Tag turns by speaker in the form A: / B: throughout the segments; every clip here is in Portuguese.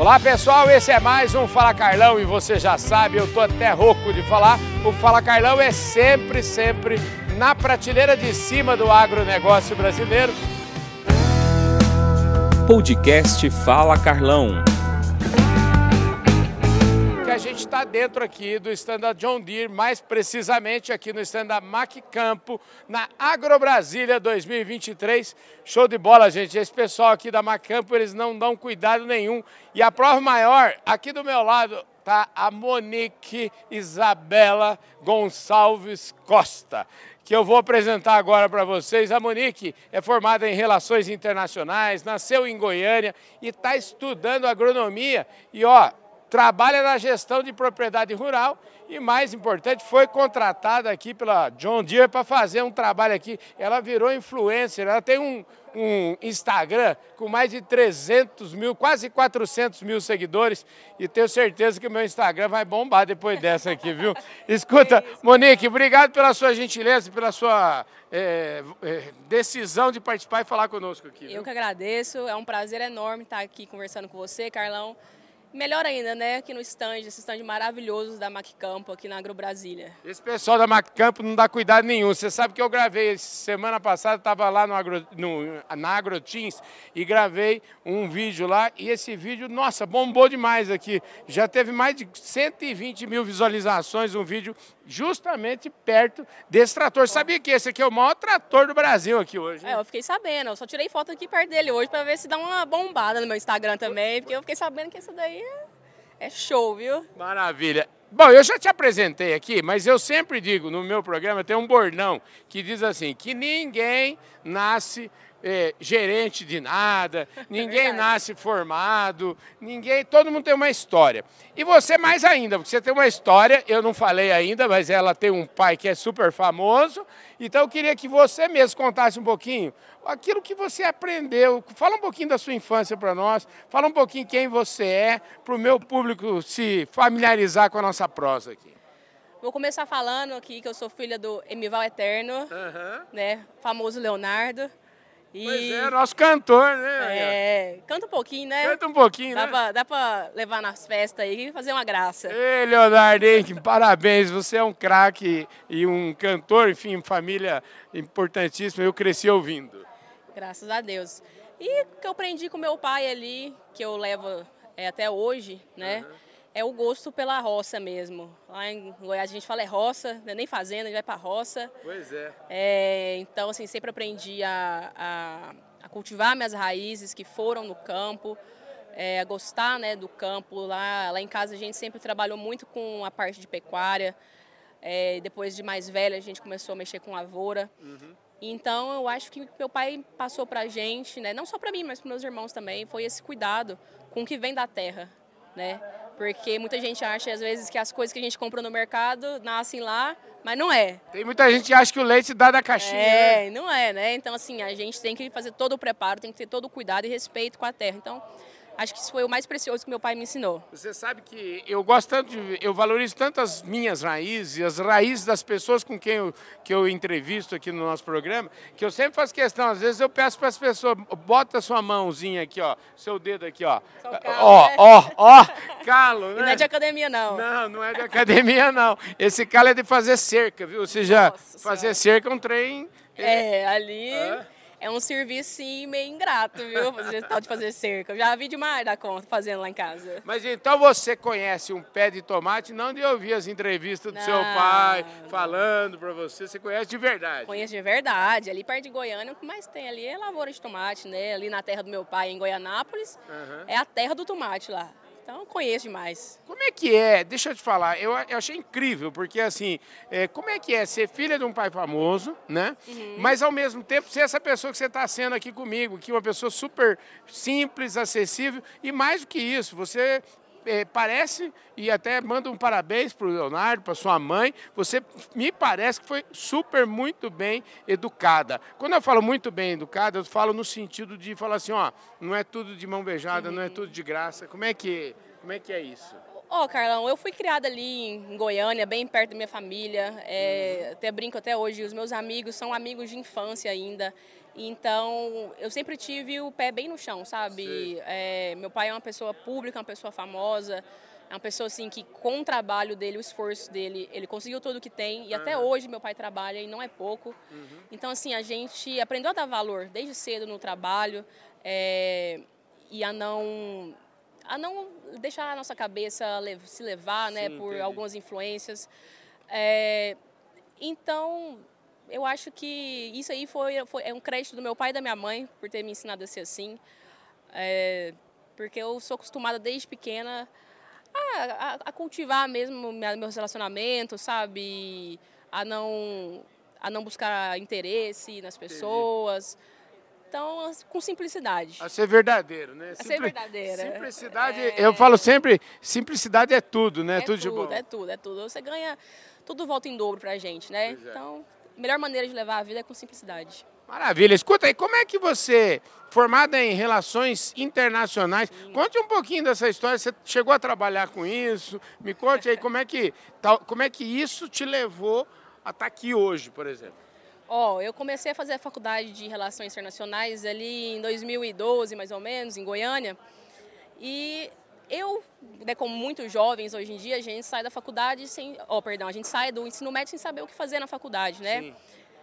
A: Olá pessoal, esse é mais um Fala Carlão e você já sabe, eu tô até rouco de falar, o Fala Carlão é sempre, sempre na prateleira de cima do agronegócio brasileiro.
B: Podcast Fala Carlão
A: gente está dentro aqui do stand da John Deere, mais precisamente aqui no stand da Mac Campo, na Agrobrasília 2023. Show de bola, gente. Esse pessoal aqui da Mac Campo, eles não dão cuidado nenhum. E a prova maior, aqui do meu lado, tá a Monique Isabela Gonçalves Costa que eu vou apresentar agora para vocês. A Monique é formada em Relações Internacionais, nasceu em Goiânia e está estudando agronomia. E ó, trabalha na gestão de propriedade rural e, mais importante, foi contratada aqui pela John Deere para fazer um trabalho aqui. Ela virou influencer, ela tem um, um Instagram com mais de 300 mil, quase 400 mil seguidores e tenho certeza que o meu Instagram vai bombar depois dessa aqui, viu? Escuta, é Monique, obrigado pela sua gentileza, pela sua é, é, decisão de participar e falar conosco aqui.
C: Viu? Eu que agradeço, é um prazer enorme estar aqui conversando com você, Carlão. Melhor ainda, né? Aqui no stand, esse stand maravilhoso da Campo aqui na Agro Brasília.
A: Esse pessoal da Campo não dá cuidado nenhum. Você sabe que eu gravei, semana passada, estava lá no, Agro, no, na AgroTeams e gravei um vídeo lá. E esse vídeo, nossa, bombou demais aqui. Já teve mais de 120 mil visualizações, um vídeo justamente perto desse trator. Sabia que esse aqui é o maior trator do Brasil aqui hoje?
C: É, eu fiquei sabendo. Eu só tirei foto aqui perto dele hoje para ver se dá uma bombada no meu Instagram também, porque eu fiquei sabendo que esse daí é show, viu?
A: Maravilha. Bom, eu já te apresentei aqui, mas eu sempre digo no meu programa, tem um bordão que diz assim, que ninguém nasce é, gerente de nada, ninguém é nasce formado, ninguém, todo mundo tem uma história. E você mais ainda, porque você tem uma história, eu não falei ainda, mas ela tem um pai que é super famoso, então eu queria que você mesmo contasse um pouquinho aquilo que você aprendeu. Fala um pouquinho da sua infância para nós, fala um pouquinho quem você é, para o meu público se familiarizar com a nossa prosa aqui.
C: Vou começar falando aqui que eu sou filha do Emival Eterno, uhum. né, famoso Leonardo.
A: E... Pois é, nosso cantor, né?
C: É, canta um pouquinho, né?
A: Canta um pouquinho,
C: dá
A: né?
C: Pra, dá pra levar nas festas aí e fazer uma graça.
A: Ei, Leonardo, hein, parabéns, você é um craque e um cantor, enfim, família importantíssima, eu cresci ouvindo.
C: Graças a Deus. E o que eu aprendi com meu pai ali, que eu levo é, até hoje, né? Uhum é o gosto pela roça mesmo. Lá em Goiás a gente fala é roça, é nem fazenda, a gente vai para roça.
A: Pois é.
C: é. Então, assim, sempre aprendi a, a, a, cultivar minhas raízes que foram no campo, é, a gostar né, do campo. Lá, lá em casa a gente sempre trabalhou muito com a parte de pecuária. É, depois de mais velha a gente começou a mexer com lavoura. Uhum. Então eu acho que meu pai passou para a gente, né, não só para mim, mas para meus irmãos também, foi esse cuidado com o que vem da terra, né? Porque muita gente acha, às vezes, que as coisas que a gente compra no mercado nascem lá, mas não é.
A: Tem muita gente que acha que o leite dá da caixinha.
C: É,
A: né?
C: não é, né? Então, assim, a gente tem que fazer todo o preparo, tem que ter todo o cuidado e respeito com a terra. Então, acho que isso foi o mais precioso que meu pai me ensinou.
A: Você sabe que eu gosto tanto, de, eu valorizo tanto as minhas raízes, as raízes das pessoas com quem eu, que eu entrevisto aqui no nosso programa, que eu sempre faço questão, às vezes eu peço para as pessoas, bota sua mãozinha aqui, ó, seu dedo aqui, ó.
C: Calo,
A: ó,
C: né?
A: ó, ó, calo, né?
C: E não é de academia, não.
A: Não, não é de academia, não. Esse calo é de fazer cerca, viu? Você já fazer cerca é um trem...
C: É, ali é um serviço sim, meio ingrato, viu? Fazer tal de fazer cerca. Eu já vi demais da conta fazendo lá em casa.
A: Mas então você conhece um pé de tomate não de ouvir as entrevistas do não, seu pai falando para você, você conhece de verdade?
C: Conheço de verdade. Ali perto de Goiânia, o que mais tem ali é lavoura de tomate, né? Ali na terra do meu pai, em Goianápolis, uhum. é a terra do tomate lá. Então, conheço demais.
A: Como é que é? Deixa eu te falar, eu, eu achei incrível, porque assim, é, como é que é ser filha de um pai famoso, né? Uhum. Mas ao mesmo tempo ser essa pessoa que você está sendo aqui comigo, que é uma pessoa super simples, acessível, e mais do que isso, você é, parece, e até manda um parabéns para o Leonardo, para sua mãe, você me parece que foi super, muito bem educada. Quando eu falo muito bem educada, eu falo no sentido de falar assim, ó, não é tudo de mão beijada, não é tudo de graça. Como é que, como é, que é isso?
C: Ó, oh, Carlão, eu fui criada ali em Goiânia, bem perto da minha família. É, uhum. Até brinco até hoje, os meus amigos são amigos de infância ainda. Então, eu sempre tive o pé bem no chão, sabe? É, meu pai é uma pessoa pública, uma pessoa famosa, é uma pessoa assim que com o trabalho dele, o esforço dele, ele conseguiu tudo o que tem e até hoje meu pai trabalha e não é pouco. Uhum. Então assim a gente aprendeu a dar valor desde cedo no trabalho é, e a não a não deixar a nossa cabeça se levar, né, Sim, por entendi. algumas influências. É, então eu acho que isso aí foi, foi é um crédito do meu pai e da minha mãe por ter me ensinado a ser assim, é, porque eu sou acostumada desde pequena a, a, cultivar mesmo meus relacionamentos, sabe? A não, a não buscar interesse nas pessoas. Então, com simplicidade.
A: A ser verdadeiro, né?
C: A ser verdadeira.
A: Simplicidade, é... eu falo sempre, simplicidade é tudo, né?
C: É
A: tudo,
C: tudo, de
A: bom.
C: É tudo, é tudo. Você ganha, tudo volta em dobro pra gente, né? É. Então, a melhor maneira de levar a vida é com simplicidade.
A: Maravilha. Escuta aí, como é que você, formada em relações internacionais, Sim. conte um pouquinho dessa história. Você chegou a trabalhar com isso? Me conte aí como é que, como é que isso te levou a estar tá aqui hoje, por exemplo.
C: Ó, oh, eu comecei a fazer a faculdade de Relações Internacionais ali em 2012, mais ou menos, em Goiânia. E eu, né, como muitos jovens hoje em dia, a gente sai da faculdade sem, oh, perdão, a gente sai do ensino médio sem saber o que fazer na faculdade, né? Sim.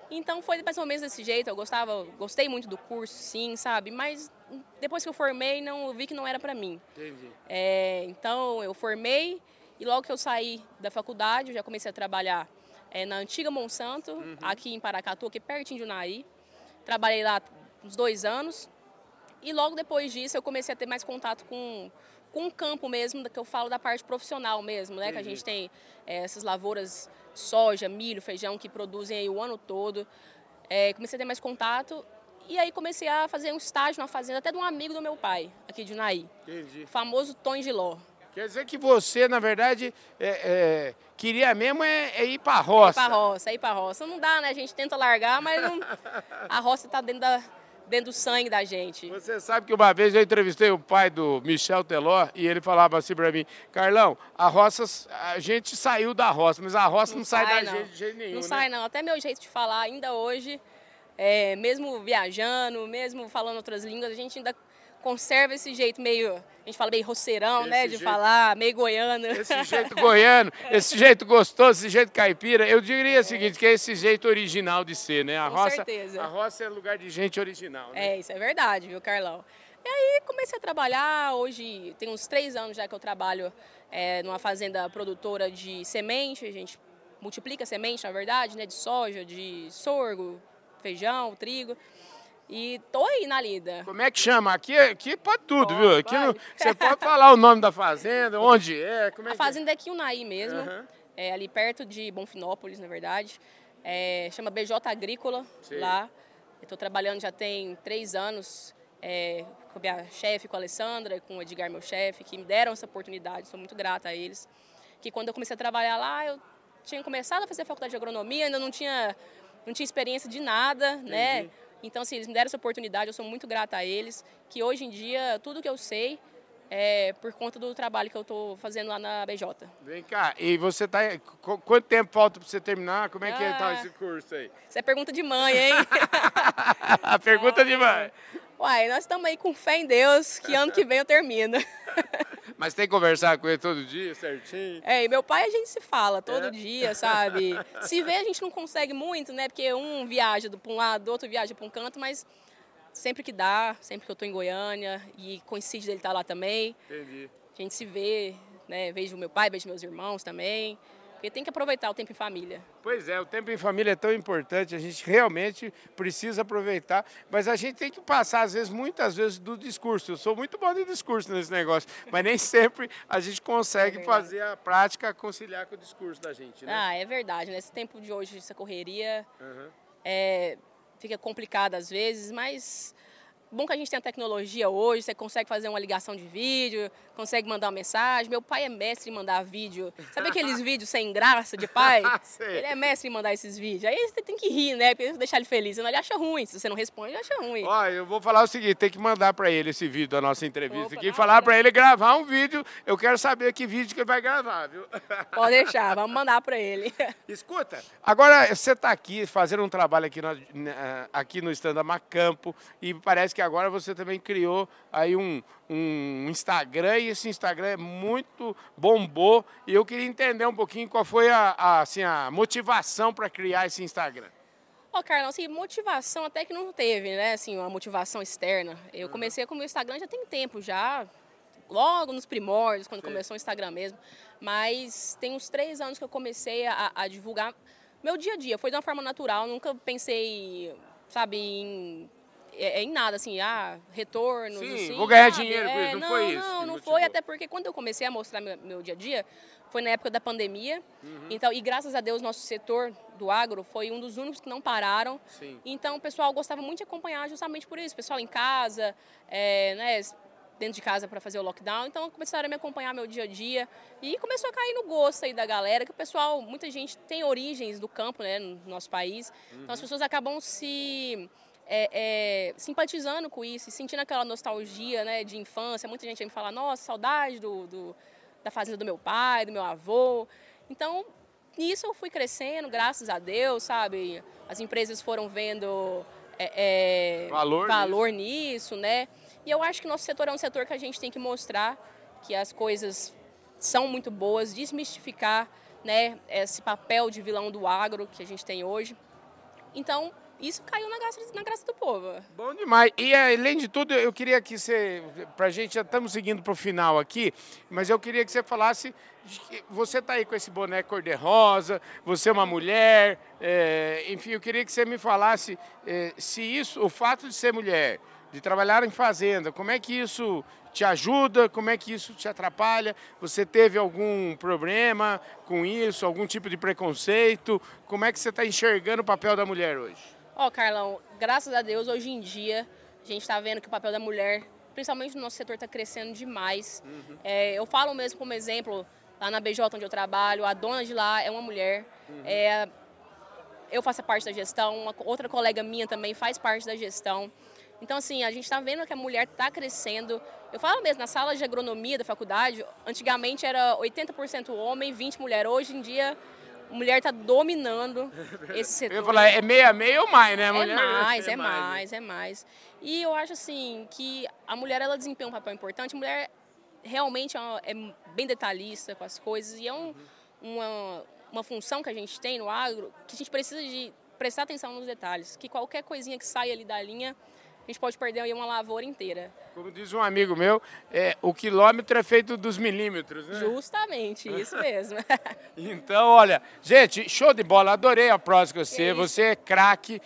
C: Então foi mais ou menos desse jeito. Eu gostava, gostei muito do curso, sim, sabe? Mas depois que eu formei, não eu vi que não era para mim.
A: Entendi.
C: É, então eu formei e logo que eu saí da faculdade, eu já comecei a trabalhar é, na antiga Monsanto, uhum. aqui em Paracatu, aqui pertinho de Unaí. Trabalhei lá uns dois anos e logo depois disso eu comecei a ter mais contato com com o campo mesmo, que eu falo da parte profissional mesmo, né? Entendi. Que a gente tem é, essas lavouras soja, milho, feijão que produzem aí o ano todo. É, comecei a ter mais contato e aí comecei a fazer um estágio na fazenda até de um amigo do meu pai, aqui de Unaí.
A: Entendi.
C: O famoso Tom de Ló.
A: Quer dizer que você, na verdade, é, é, queria mesmo é, é ir para a roça.
C: É ir para a roça, ir para a roça. Não dá, né? A gente tenta largar, mas não... a roça está dentro da, dentro do sangue da gente.
A: Você sabe que uma vez eu entrevistei o pai do Michel Teló e ele falava assim para mim, Carlão, a roça, a gente saiu da roça, mas a roça não, não sai, sai, da não. gente de jeito nenhum.
C: Não
A: né?
C: sai não, até meu jeito de falar ainda hoje, é, mesmo viajando, mesmo falando outras línguas, a gente ainda conserva esse jeito meio, a gente fala meio roceirão, esse né, de jeito, falar, meio goiano.
A: Esse jeito goiano, esse jeito gostoso, esse jeito caipira. Eu diria é. o seguinte, que é esse jeito original de ser, né? A
C: Com
A: roça,
C: certeza.
A: A roça é lugar de gente original,
C: né? É, isso é verdade, viu, Carlão? E aí comecei a trabalhar, hoje tem uns três anos já que eu trabalho é, numa fazenda produtora de semente, a gente multiplica semente, na verdade, né, de soja, de sorgo, feijão, trigo. E tô aí na lida.
A: Como é que chama? Aqui, aqui pode tudo, oh, viu? Aqui no, você pode falar o nome da fazenda, onde é, como é
C: A
A: que
C: fazenda é aqui Unaí mesmo, uhum. é ali perto de Bonfinópolis, na verdade. É, chama BJ Agrícola, Sim. lá. Estou trabalhando já tem três anos é, com a minha chefe, com a Alessandra, com o Edgar, meu chefe, que me deram essa oportunidade, sou muito grata a eles. Que quando eu comecei a trabalhar lá, eu tinha começado a fazer a faculdade de agronomia, ainda não tinha, não tinha experiência de nada, né? Entendi. né? Então, assim, eles me deram essa oportunidade, eu sou muito grata a eles, que hoje em dia, tudo que eu sei é por conta do trabalho que eu estou fazendo lá na BJ.
A: Vem cá, e você está... Quanto tempo falta para você terminar? Como é que está ah, esse curso aí?
C: Isso é pergunta de mãe, hein?
A: a pergunta de mãe.
C: Uai, nós estamos aí com fé em Deus, que ano que vem eu termino.
A: Mas tem que conversar com ele todo dia, certinho?
C: É, e meu pai a gente se fala todo é? dia, sabe? Se vê a gente não consegue muito, né? Porque um viaja para um lado, outro viaja para um canto, mas sempre que dá, sempre que eu estou em Goiânia e coincide dele estar tá lá também.
A: Entendi.
C: A gente se vê, né? Vejo meu pai, vejo meus irmãos também. Porque tem que aproveitar o tempo em família.
A: Pois é, o tempo em família é tão importante, a gente realmente precisa aproveitar, mas a gente tem que passar, às vezes, muitas vezes, do discurso. Eu sou muito bom de discurso nesse negócio, mas nem sempre a gente consegue é fazer a prática conciliar com o discurso da gente. Né?
C: Ah, é verdade. Nesse tempo de hoje, essa correria uhum. é, fica complicada às vezes, mas bom que a gente tem a tecnologia hoje, você consegue fazer uma ligação de vídeo, consegue mandar uma mensagem. Meu pai é mestre em mandar vídeo. Sabe aqueles vídeos sem graça de pai? ele é mestre em mandar esses vídeos. Aí você tem que rir, né? Pra deixar ele feliz. Senão ele acha ruim. Se você não responde, ele acha ruim.
A: Ó, eu vou falar o seguinte, tem que mandar para ele esse vídeo da nossa entrevista Opa, aqui, falar para ele gravar um vídeo. Eu quero saber que vídeo que ele vai gravar, viu?
C: Pode deixar, vamos mandar para ele.
A: Escuta, agora você está aqui fazendo um trabalho aqui no, aqui no Stand Campo e parece que agora você também criou aí um, um Instagram e esse Instagram é muito bombou e eu queria entender um pouquinho qual foi a, a assim, a motivação para criar esse Instagram.
C: Ó, oh, Carlão, assim, motivação até que não teve, né? Assim, uma motivação externa. Eu comecei com o meu Instagram já tem tempo, já logo nos primórdios, quando Sim. começou o Instagram mesmo. Mas tem uns três anos que eu comecei a, a divulgar meu dia a dia. Foi de uma forma natural, nunca pensei, sabe, em é, é, em nada, assim, ah, retorno.
A: Sim,
C: assim,
A: vou ganhar sabe? dinheiro com
C: é,
A: isso, não,
C: não
A: foi isso?
C: Não, não foi, até porque quando eu comecei a mostrar meu, meu dia a dia, foi na época da pandemia. Uhum. Então, e graças a Deus, nosso setor do agro foi um dos únicos que não pararam. Sim. Então, o pessoal gostava muito de acompanhar justamente por isso. O pessoal em casa, é, né, dentro de casa para fazer o lockdown. Então, começaram a me acompanhar meu dia a dia. E começou a cair no gosto aí da galera, que o pessoal, muita gente tem origens do campo, né, no nosso país. Uhum. Então, as pessoas acabam se é, é, simpatizando com isso, sentindo aquela nostalgia né, de infância. Muita gente me fala, nossa, saudade do, do, da fazenda do meu pai, do meu avô. Então, nisso eu fui crescendo, graças a Deus, sabe? As empresas foram vendo é,
A: é valor,
C: valor nisso. nisso, né? E eu acho que nosso setor é um setor que a gente tem que mostrar que as coisas são muito boas, desmistificar né, esse papel de vilão do agro que a gente tem hoje. Então, isso caiu na graça, na graça do povo.
A: Bom demais. E além de tudo, eu queria que você, para a gente, já estamos seguindo para o final aqui, mas eu queria que você falasse, você está aí com esse boné cor-de-rosa, você é uma mulher, é, enfim, eu queria que você me falasse é, se isso, o fato de ser mulher, de trabalhar em fazenda, como é que isso te ajuda, como é que isso te atrapalha? Você teve algum problema com isso, algum tipo de preconceito? Como é que você está enxergando o papel da mulher hoje?
C: Ó, oh, Carlão, graças a Deus, hoje em dia, a gente está vendo que o papel da mulher, principalmente no nosso setor, está crescendo demais. Uhum. É, eu falo mesmo como exemplo, lá na BJ, onde eu trabalho, a dona de lá é uma mulher. Uhum. É, eu faço parte da gestão, uma outra colega minha também faz parte da gestão. Então, assim, a gente está vendo que a mulher está crescendo. Eu falo mesmo, na sala de agronomia da faculdade, antigamente era 80% homem, 20% mulher. Hoje em dia, a mulher está dominando esse setor.
A: Eu ia falar, é meia meia ou mais, né?
C: A mulher, é mais, é, é mais, mais, é mais. E eu acho assim que a mulher ela desempenha um papel importante. A mulher realmente é, uma, é bem detalhista com as coisas e é um, uma, uma função que a gente tem no agro que a gente precisa de prestar atenção nos detalhes. Que qualquer coisinha que saia ali da linha a gente pode perder aí uma lavoura inteira.
A: Como diz um amigo meu, é, o quilômetro é feito dos milímetros, né?
C: Justamente, isso mesmo.
A: então, olha, gente, show de bola, adorei a prosa você, você é craque.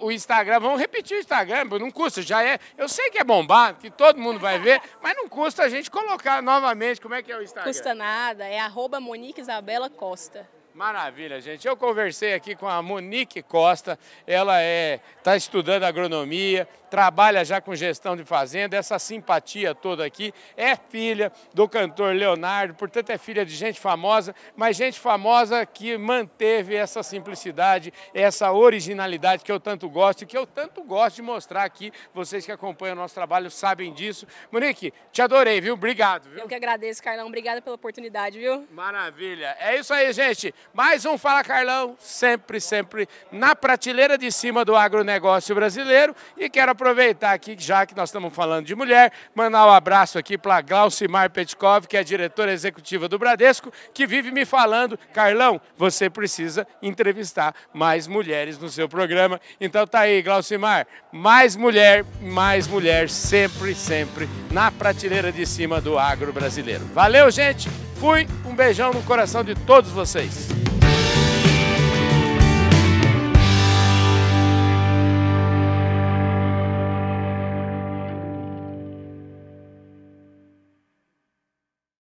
A: O Instagram, vamos repetir o Instagram, não custa, já é. Eu sei que é bombado, que todo mundo vai ver, mas não custa a gente colocar novamente. Como é que é o Instagram?
C: Custa nada, é arroba Monique Isabela Costa.
A: Maravilha, gente. Eu conversei aqui com a Monique Costa. Ela é está estudando agronomia, trabalha já com gestão de fazenda, essa simpatia toda aqui. É filha do cantor Leonardo, portanto é filha de gente famosa, mas gente famosa que manteve essa simplicidade, essa originalidade que eu tanto gosto e que eu tanto gosto de mostrar aqui. Vocês que acompanham o nosso trabalho sabem disso. Monique, te adorei, viu? Obrigado. Viu?
C: Eu que agradeço, Carlão. Obrigada pela oportunidade, viu?
A: Maravilha. É isso aí, gente. Mais um Fala Carlão, sempre, sempre na prateleira de cima do agronegócio brasileiro. E quero aproveitar aqui, já que nós estamos falando de mulher, mandar um abraço aqui para Glaucimar Petkov, que é diretora executiva do Bradesco, que vive me falando, Carlão, você precisa entrevistar mais mulheres no seu programa. Então tá aí, Glaucimar, mais mulher, mais mulher, sempre, sempre na prateleira de cima do agro brasileiro. Valeu, gente! Fui, um beijão no coração de todos vocês.